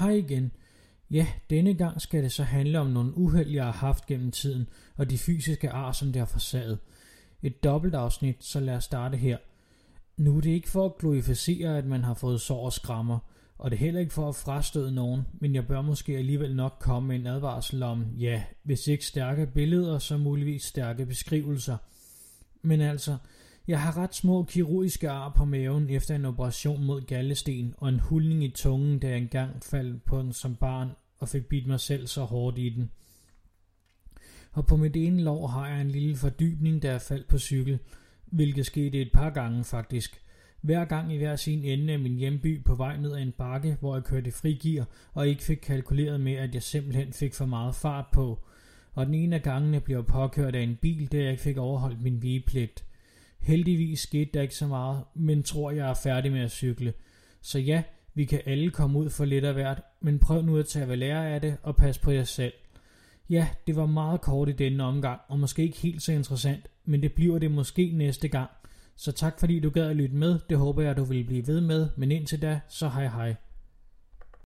Hej igen. Ja, denne gang skal det så handle om nogle uheld, jeg har haft gennem tiden, og de fysiske ar, som det har forsaget. Et dobbelt afsnit, så lad os starte her. Nu er det ikke for at glorificere, at man har fået sår og skrammer, og det er heller ikke for at frastøde nogen, men jeg bør måske alligevel nok komme med en advarsel om, ja, hvis ikke stærke billeder, så muligvis stærke beskrivelser. Men altså, jeg har ret små kirurgiske ar på maven efter en operation mod gallesten og en hulning i tungen, da jeg engang faldt på den som barn og fik bidt mig selv så hårdt i den. Og på mit ene lår har jeg en lille fordybning, da jeg faldt på cykel, hvilket skete et par gange faktisk. Hver gang i hver sin ende af min hjemby på vej ned ad en bakke, hvor jeg kørte frigir og ikke fik kalkuleret med, at jeg simpelthen fik for meget fart på. Og den ene af gangene blev påkørt af en bil, da jeg ikke fik overholdt min vigepligt. Heldigvis skete der ikke så meget, men tror jeg er færdig med at cykle. Så ja, vi kan alle komme ud for lidt af hvert, men prøv nu at tage ved lære af det og pas på jer selv. Ja, det var meget kort i denne omgang, og måske ikke helt så interessant, men det bliver det måske næste gang. Så tak fordi du gad at lytte med, det håber jeg du vil blive ved med, men indtil da, så hej hej.